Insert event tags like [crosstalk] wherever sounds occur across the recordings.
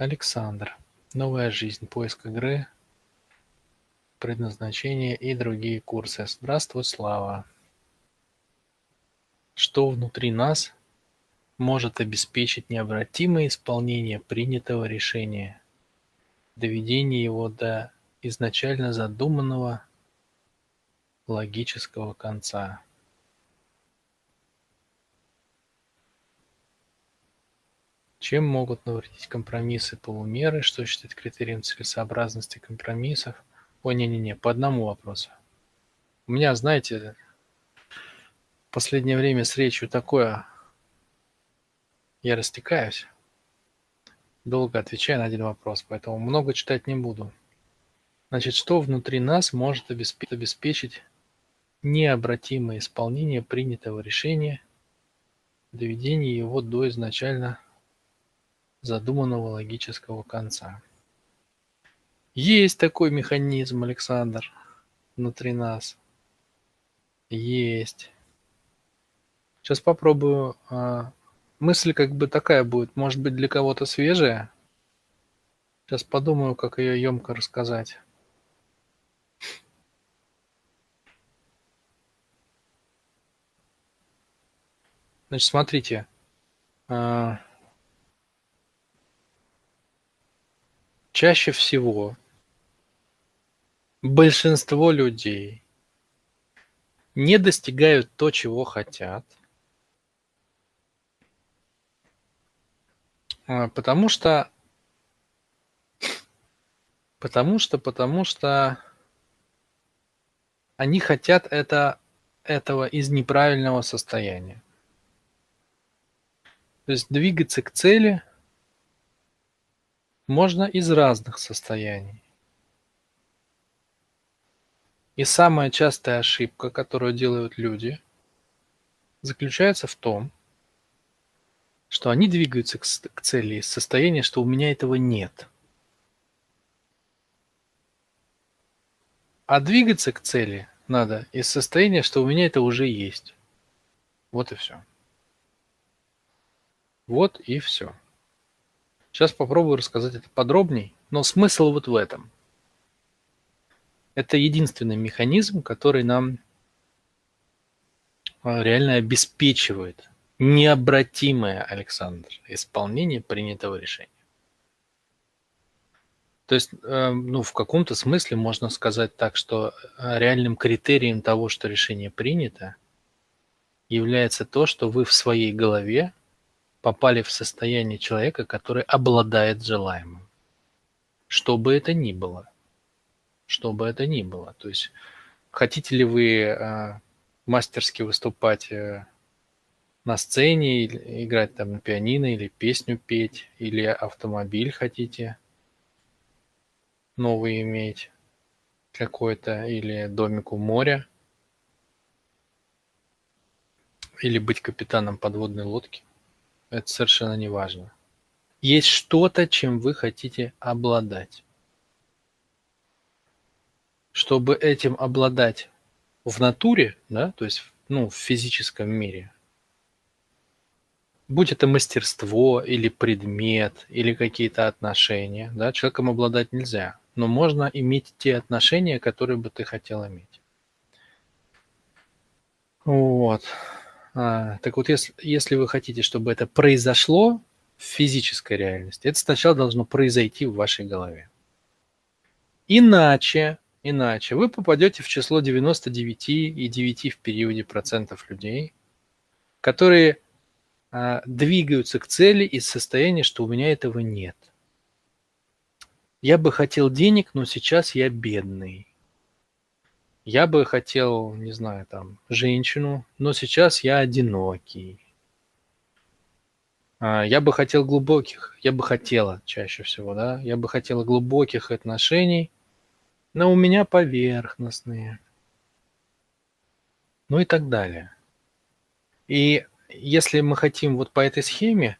Александр. Новая жизнь. Поиск игры. Предназначение и другие курсы. Здравствуй, Слава. Что внутри нас может обеспечить необратимое исполнение принятого решения, доведение его до изначально задуманного логического конца? Чем могут навредить компромиссы полумеры? Что считать критерием целесообразности компромиссов? Ой, не-не-не, по одному вопросу. У меня, знаете, в последнее время с речью такое, я растекаюсь, долго отвечаю на один вопрос, поэтому много читать не буду. Значит, что внутри нас может обеспечить необратимое исполнение принятого решения, доведение его до изначально задуманного логического конца. Есть такой механизм, Александр, внутри нас. Есть. Сейчас попробую. А, мысль как бы такая будет, может быть, для кого-то свежая. Сейчас подумаю, как ее емко рассказать. Значит, смотрите. Чаще всего большинство людей не достигают то, чего хотят, а, потому что потому что потому что они хотят это этого из неправильного состояния. То есть двигаться к цели можно из разных состояний. И самая частая ошибка, которую делают люди, заключается в том, что они двигаются к, цели из состояния, что у меня этого нет. А двигаться к цели надо из состояния, что у меня это уже есть. Вот и все. Вот и все. Сейчас попробую рассказать это подробней, но смысл вот в этом. Это единственный механизм, который нам а, реально обеспечивает необратимое, Александр, исполнение принятого решения. То есть, э, ну, в каком-то смысле можно сказать так, что э, реальным критерием того, что решение принято, является то, что вы в своей голове попали в состояние человека, который обладает желаемым. Что бы это ни было. Что бы это ни было. То есть хотите ли вы э, мастерски выступать э, на сцене, играть там на пианино, или песню петь, или автомобиль хотите новый иметь какой-то, или домик у моря, или быть капитаном подводной лодки это совершенно не важно. Есть что-то, чем вы хотите обладать. Чтобы этим обладать в натуре, да, то есть ну, в физическом мире, будь это мастерство или предмет, или какие-то отношения, да, человеком обладать нельзя, но можно иметь те отношения, которые бы ты хотел иметь. Вот. А, так вот, если, если вы хотите, чтобы это произошло в физической реальности, это сначала должно произойти в вашей голове. Иначе, иначе вы попадете в число 99,9 в периоде процентов людей, которые а, двигаются к цели из состояния, что у меня этого нет. Я бы хотел денег, но сейчас я бедный. Я бы хотел, не знаю, там, женщину, но сейчас я одинокий. А, я бы хотел глубоких, я бы хотела чаще всего, да, я бы хотела глубоких отношений, но у меня поверхностные. Ну и так далее. И если мы хотим вот по этой схеме,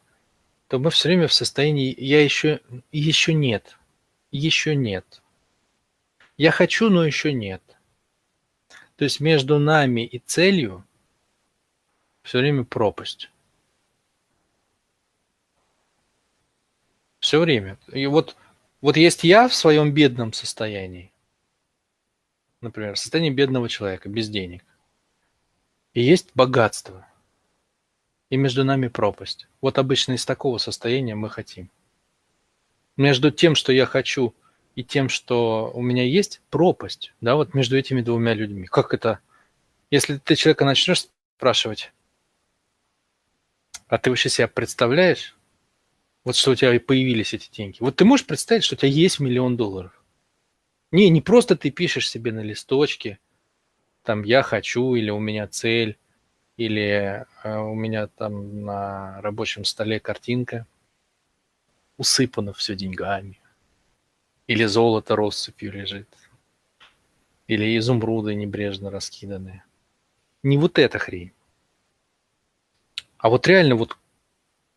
то мы все время в состоянии «я еще, еще нет», «еще нет». Я хочу, но еще нет. То есть между нами и целью все время пропасть. Все время. И вот, вот есть я в своем бедном состоянии, например, состояние бедного человека, без денег. И есть богатство. И между нами пропасть. Вот обычно из такого состояния мы хотим. Между тем, что я хочу, и тем, что у меня есть, пропасть. Да, вот между этими двумя людьми. Как это? Если ты человека начнешь спрашивать, а ты вообще себя представляешь? Вот что у тебя появились эти деньги. Вот ты можешь представить, что у тебя есть миллион долларов? Не, не просто ты пишешь себе на листочке, там я хочу, или у меня цель, или э, у меня там на рабочем столе картинка, усыпано все деньгами, или золото россыпью лежит, или изумруды небрежно раскиданные. Не вот эта хрень. А вот реально вот,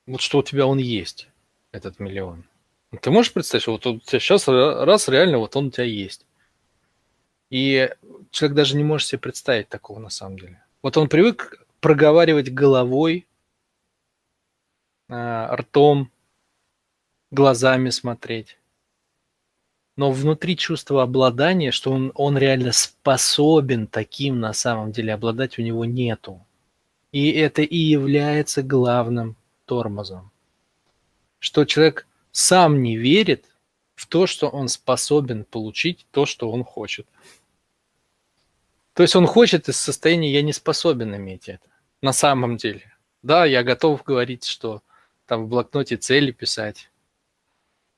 вот что у тебя он есть, этот миллион. Ты можешь представить, что вот у тебя сейчас раз реально вот он у тебя есть. И человек даже не может себе представить такого на самом деле. Вот он привык проговаривать головой, а, ртом, глазами смотреть. Но внутри чувство обладания, что он, он реально способен таким на самом деле обладать, у него нету. И это и является главным тормозом. Что человек сам не верит в то, что он способен получить то, что он хочет. То есть он хочет из состояния «я не способен иметь это» на самом деле. Да, я готов говорить, что там в блокноте цели писать,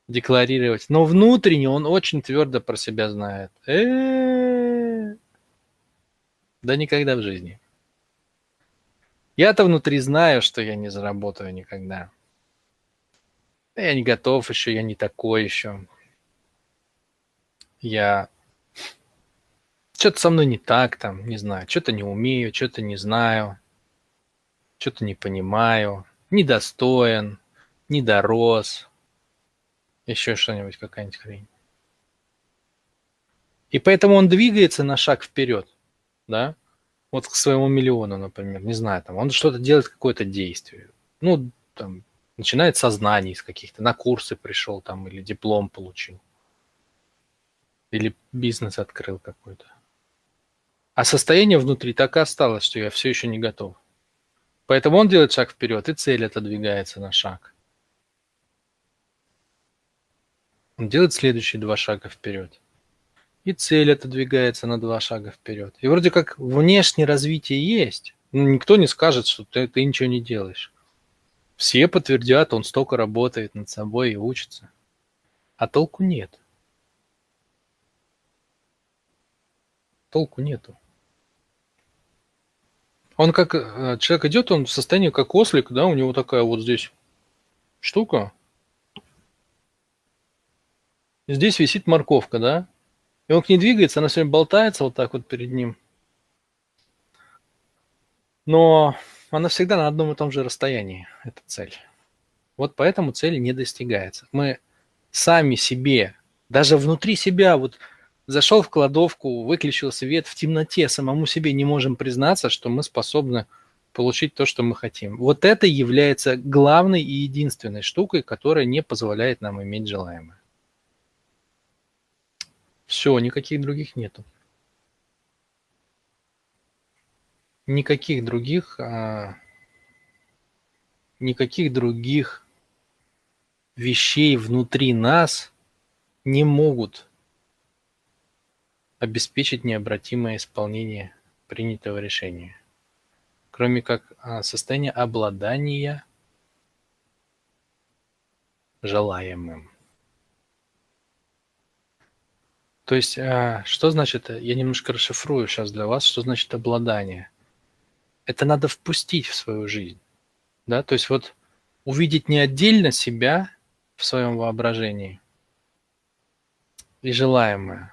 декларировать, но внутренне он очень твердо про себя знает. Да никогда в жизни. Я-то внутри знаю, что я не заработаю никогда. Я не готов еще, я не такой еще. Я... Что-то со мной не так там, не знаю. Что-то не умею, что-то не знаю. Что-то не понимаю. Недостоин, недорос. Еще что-нибудь, какая-нибудь хрень. И поэтому он двигается на шаг вперед, да? вот к своему миллиону, например, не знаю, там, он что-то делает, какое-то действие. Ну, там, начинает со знаний из каких-то, на курсы пришел там, или диплом получил. Или бизнес открыл какой-то. А состояние внутри так и осталось, что я все еще не готов. Поэтому он делает шаг вперед, и цель отодвигается на шаг. Он делает следующие два шага вперед и цель отодвигается на два шага вперед. И вроде как внешнее развитие есть. Но никто не скажет, что ты, ты ничего не делаешь. Все подтвердят, он столько работает над собой и учится. А толку нет. Толку нету. Он как э, человек идет, он в состоянии как ослик, да, у него такая вот здесь штука. Здесь висит морковка, да, и он к ней двигается, она все время болтается вот так вот перед ним. Но она всегда на одном и том же расстоянии, эта цель. Вот поэтому цель не достигается. Мы сами себе, даже внутри себя, вот зашел в кладовку, выключил свет в темноте, самому себе не можем признаться, что мы способны получить то, что мы хотим. Вот это является главной и единственной штукой, которая не позволяет нам иметь желаемое. Все, никаких других нету. Никаких других, а, никаких других вещей внутри нас не могут обеспечить необратимое исполнение принятого решения, кроме как а, состояние обладания желаемым. То есть, а, что значит, я немножко расшифрую сейчас для вас, что значит обладание. Это надо впустить в свою жизнь. Да? То есть вот увидеть не отдельно себя в своем воображении и желаемое,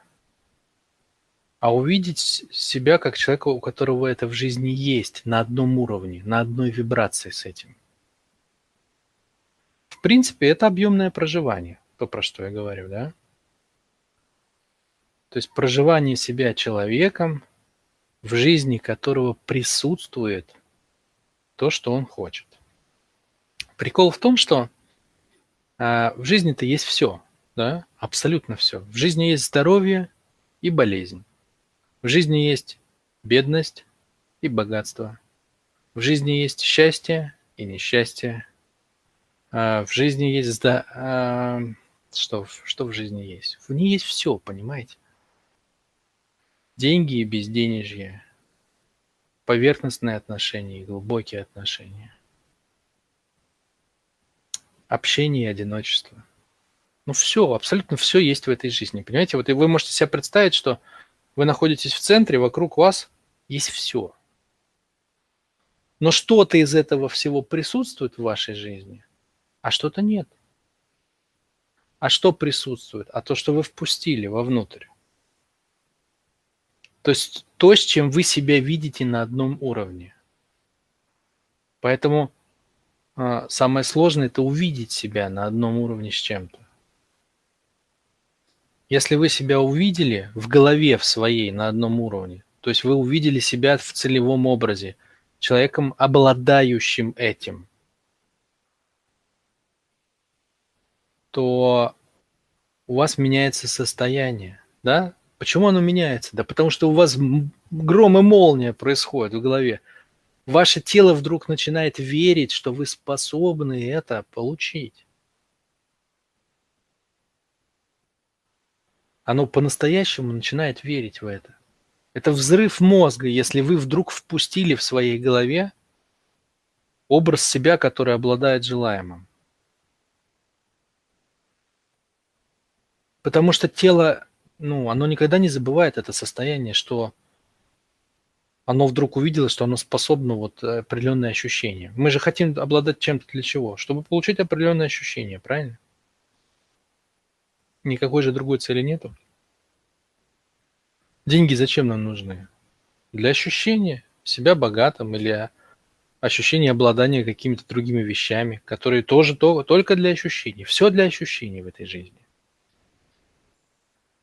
а увидеть себя как человека, у которого это в жизни есть, на одном уровне, на одной вибрации с этим. В принципе, это объемное проживание, то, про что я говорю, да? То есть проживание себя человеком, в жизни которого присутствует то, что он хочет. Прикол в том, что А в жизни-то есть все, да, абсолютно все. В жизни есть здоровье и болезнь. В жизни есть бедность и богатство. В жизни есть счастье и несчастье. А в жизни есть... Да, а, что, что в жизни есть? В ней есть все, понимаете? Деньги и безденежье, поверхностные отношения и глубокие отношения, общение и одиночество. Ну все, абсолютно все есть в этой жизни, понимаете? Вот и вы можете себе представить, что вы находитесь в центре, вокруг вас есть все. Но что-то из этого всего присутствует в вашей жизни, а что-то нет. А что присутствует? А то, что вы впустили вовнутрь. То есть то, с чем вы себя видите на одном уровне. Поэтому э, самое сложное – это увидеть себя на одном уровне с чем-то. Если вы себя увидели в голове в своей на одном уровне, то есть вы увидели себя в целевом образе, человеком, обладающим этим, то у вас меняется состояние, да? Почему оно меняется? Да потому что у вас гром и молния происходит в голове. Ваше тело вдруг начинает верить, что вы способны это получить. Оно по-настоящему начинает верить в это. Это взрыв мозга, если вы вдруг впустили в своей голове образ себя, который обладает желаемым. Потому что тело ну, оно никогда не забывает это состояние, что оно вдруг увидело, что оно способно вот э, определенные ощущения. Мы же хотим обладать чем-то для чего? Чтобы получить определенные ощущения, правильно? Никакой же другой цели нету. Деньги зачем нам нужны? Для ощущения себя богатым или ощущения обладания какими-то другими вещами, которые тоже только для ощущений. Все для ощущений в этой жизни.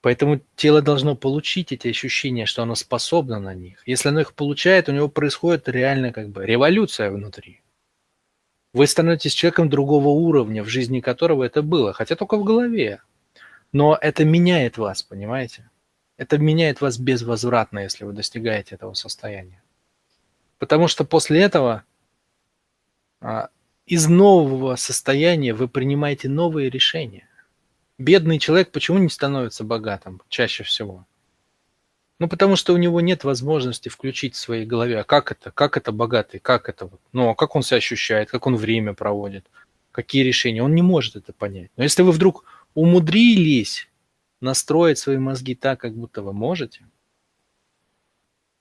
Поэтому тело должно получить эти ощущения, что оно способно на них. Если оно их получает, у него происходит реально как бы революция внутри. Вы становитесь человеком другого уровня, в жизни которого это было, хотя только в голове. Но это меняет вас, понимаете? Это меняет вас безвозвратно, если вы достигаете этого состояния. Потому что после этого а, из нового состояния вы принимаете новые решения бедный человек почему не становится богатым чаще всего? Ну, потому что у него нет возможности включить в своей голове, а как это, как это богатый, как это, вот, ну, а как он себя ощущает, как он время проводит, какие решения, он не может это понять. Но если вы вдруг умудрились настроить свои мозги так, как будто вы можете,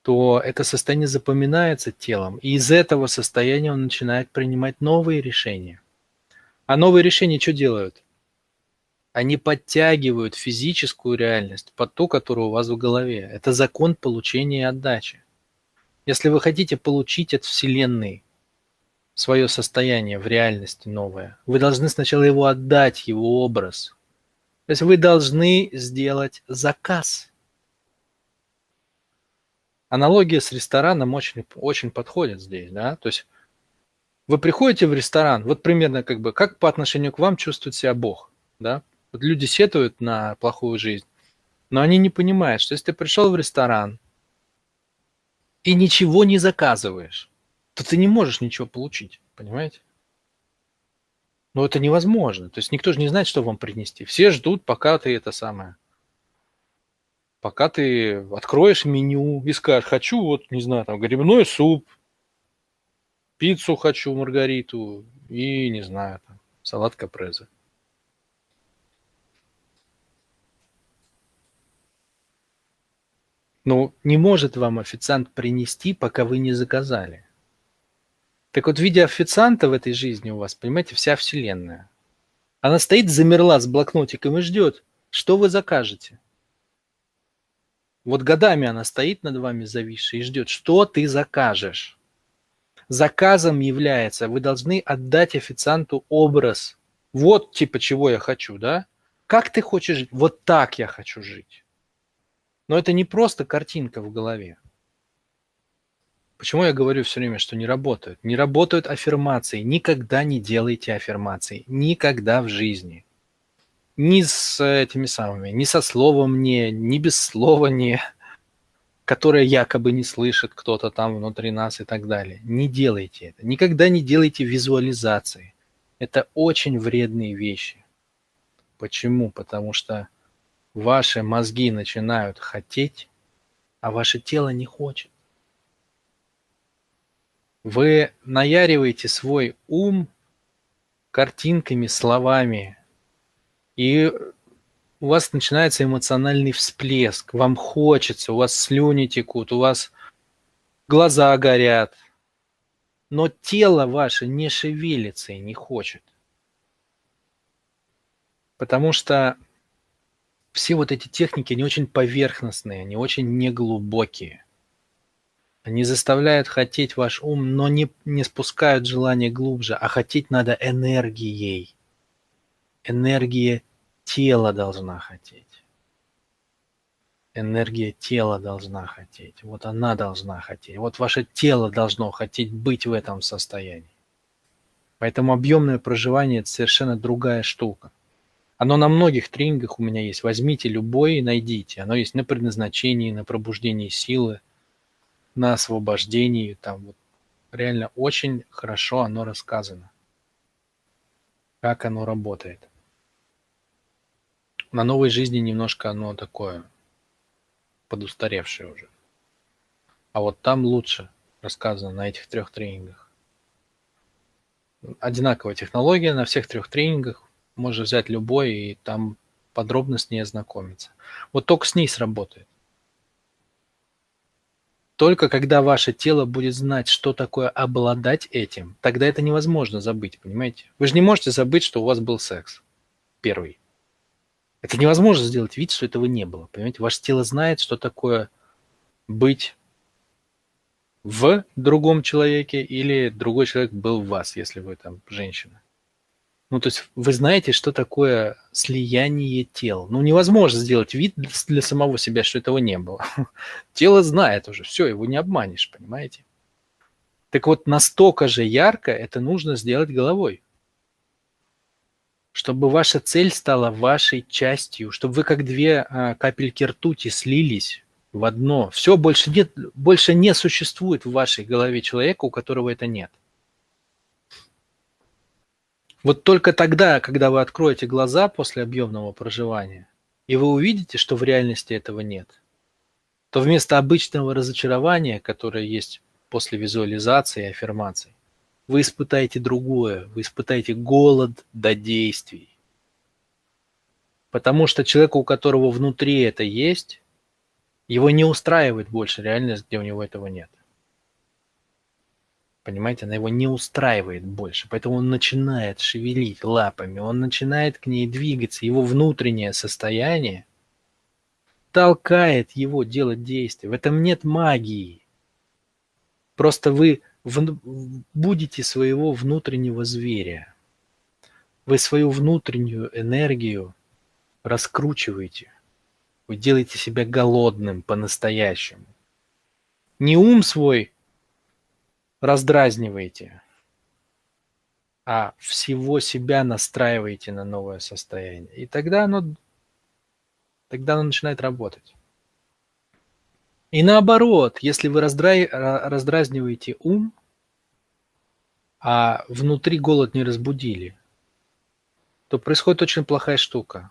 то это состояние запоминается телом, и из этого состояния он начинает принимать новые решения. А новые решения что делают? Они подтягивают физическую реальность под ту, которая у вас в голове. Это закон получения и отдачи. Если вы хотите получить от Вселенной свое состояние в реальности новое, вы должны сначала его отдать, его образ. То есть вы должны сделать заказ. Аналогия с рестораном очень, очень подходит здесь, да, то есть вы приходите в ресторан, вот примерно как бы, как по отношению к вам чувствует себя Бог, да, вот люди сетуют на плохую жизнь, но они не понимают, что если ты пришел в ресторан и ничего не заказываешь, то ты не можешь ничего получить, понимаете? Но это невозможно. То есть никто же не знает, что вам принести. Все ждут, пока ты это самое. Пока ты откроешь меню и скажешь, хочу вот, не знаю, там, грибной суп, пиццу хочу, маргариту и, не знаю, там, салат капреза. Ну, не может вам официант принести, пока вы не заказали. Так вот, в виде официанта в этой жизни у вас, понимаете, вся вселенная. Она стоит, замерла с блокнотиком и ждет, что вы закажете. Вот годами она стоит над вами зависшей и ждет, что ты закажешь. Заказом является, вы должны отдать официанту образ. Вот типа чего я хочу, да? Как ты хочешь жить? Вот так я хочу жить. Но это не просто картинка в голове. Почему я говорю все время, что не работают? Не работают аффирмации. Никогда не делайте аффирмации. Никогда в жизни. Ни с этими самыми, ни со словом «не», ни без слова «не», которое якобы не слышит кто-то там внутри нас и так далее. Не делайте это. Никогда не делайте визуализации. Это очень вредные вещи. Почему? Потому что ваши мозги начинают хотеть, а ваше тело не хочет. Вы наяриваете свой ум картинками, словами, и у вас начинается эмоциональный всплеск. Вам хочется, у вас слюни текут, у вас глаза горят. Но тело ваше не шевелится и не хочет. Потому что все вот эти техники, они очень поверхностные, они очень неглубокие. Они заставляют хотеть ваш ум, но не, не спускают желание глубже, а хотеть надо энергией. Энергия тела должна хотеть. Энергия тела должна хотеть. Вот она должна хотеть. Вот ваше тело должно хотеть быть в этом состоянии. Поэтому объемное проживание – это совершенно другая штука. Оно на многих тренингах у меня есть. Возьмите любой и найдите. Оно есть на предназначении, на пробуждении силы – на освобождении, там вот реально очень хорошо оно рассказано, как оно работает. На новой жизни немножко оно такое подустаревшее уже. А вот там лучше рассказано на этих трех тренингах. Одинаковая технология на всех трех тренингах. Можно взять любой и там подробно с ней ознакомиться. Вот только с ней сработает. Только когда ваше тело будет знать, что такое обладать этим, тогда это невозможно забыть, понимаете? Вы же не можете забыть, что у вас был секс. Первый. Это невозможно сделать вид, что этого не было. Понимаете, ваше тело знает, что такое быть в другом человеке или другой человек был в вас, если вы там женщина. Ну, то есть вы знаете, что такое слияние тел. Ну, невозможно сделать вид для самого себя, что этого не было. [laughs] Тело знает уже, все, его не обманешь, понимаете? Так вот, настолько же ярко это нужно сделать головой. Чтобы ваша цель стала вашей частью, чтобы вы как две а, капельки ртути слились в одно. Все больше нет, больше не существует в вашей голове человека, у которого это нет. Вот только тогда, когда вы откроете глаза после объемного проживания, и вы увидите, что в реальности этого нет, то вместо обычного разочарования, которое есть после визуализации и аффирмаций, вы испытаете другое, вы испытаете голод до действий. Потому что человеку, у которого внутри это есть, его не устраивает больше реальность, где у него этого нет. Понимаете, она его не устраивает больше, поэтому он начинает шевелить лапами, он начинает к ней двигаться, его внутреннее состояние толкает его делать действия. В этом нет магии. Просто вы в, будете своего внутреннего зверя. Вы свою внутреннюю энергию раскручиваете. Вы делаете себя голодным по-настоящему. Не ум свой раздразниваете, а всего себя настраиваете на новое состояние. И тогда оно, тогда оно начинает работать. И наоборот, если вы раздра... раздразниваете ум, а внутри голод не разбудили, то происходит очень плохая штука.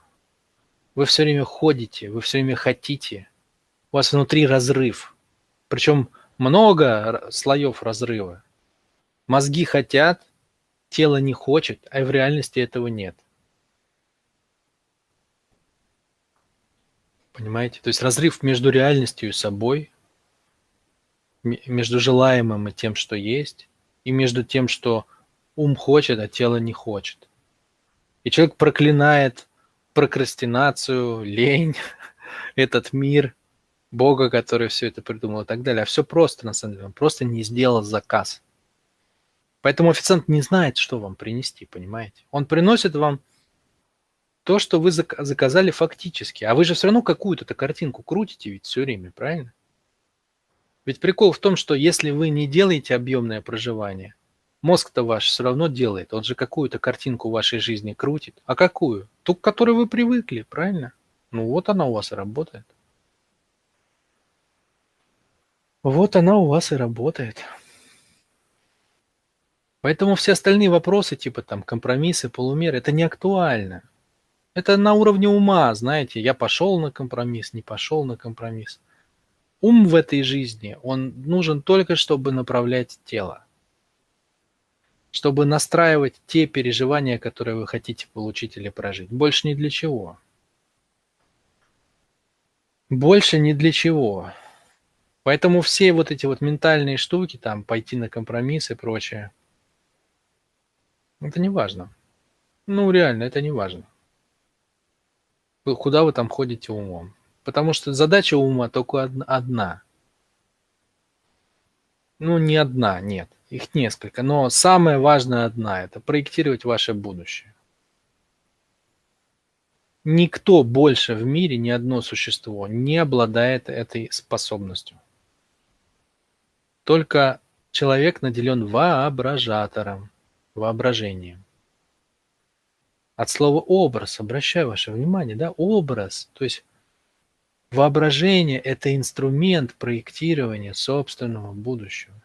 Вы все время ходите, вы все время хотите, у вас внутри разрыв. Причем много слоев разрыва. Мозги хотят, тело не хочет, а в реальности этого нет. Понимаете? То есть разрыв между реальностью и собой, между желаемым и тем, что есть, и между тем, что ум хочет, а тело не хочет. И человек проклинает прокрастинацию, лень, [laughs] этот мир, Бога, который все это придумал и так далее. А все просто, на самом деле. Он просто не сделал заказ. Поэтому официант не знает, что вам принести, понимаете? Он приносит вам то, что вы заказали фактически. А вы же все равно какую-то картинку крутите ведь все время, правильно? Ведь прикол в том, что если вы не делаете объемное проживание, мозг-то ваш все равно делает. Он же какую-то картинку вашей жизни крутит. А какую? Ту, к которой вы привыкли, правильно? Ну вот она у вас работает. Вот она у вас и работает. Поэтому все остальные вопросы, типа там компромиссы, полумеры, это не актуально. Это на уровне ума, знаете, я пошел на компромисс, не пошел на компромисс. Ум в этой жизни, он нужен только, чтобы направлять тело. Чтобы настраивать те переживания, которые вы хотите получить или прожить. Больше ни для чего. Больше ни для чего. Поэтому все вот эти вот ментальные штуки, там, пойти на компромисс и прочее, это не важно. Ну, реально, это не важно. Куда вы там ходите умом? Потому что задача ума только одна. Ну, не одна, нет. Их несколько. Но самая важная одна – это проектировать ваше будущее. Никто больше в мире, ни одно существо не обладает этой способностью. Только человек наделен воображатором, воображением. От слова образ, обращаю ваше внимание, да, образ, то есть воображение – это инструмент проектирования собственного будущего.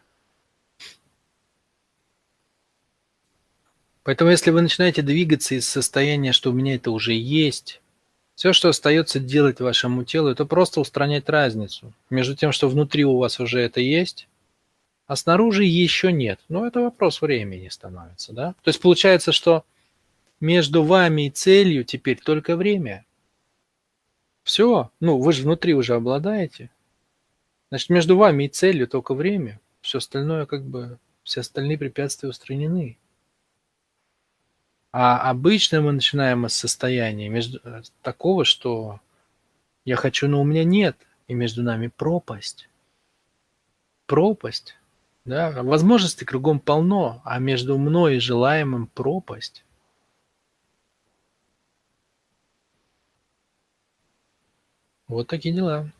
Поэтому если вы начинаете двигаться из состояния, что у меня это уже есть, все, что остается делать вашему телу, это просто устранять разницу между тем, что внутри у вас уже это есть, а снаружи еще нет. Но это вопрос времени становится, да? То есть получается, что между вами и целью теперь только время. Все, ну вы же внутри уже обладаете. Значит, между вами и целью только время. Все остальное как бы, все остальные препятствия устранены. А обычно мы начинаем из состояния между, э, такого, что я хочу, но у меня нет, и между нами пропасть. Пропасть. Да? Возможностей кругом полно, а между мной и желаемым пропасть. Вот такие дела.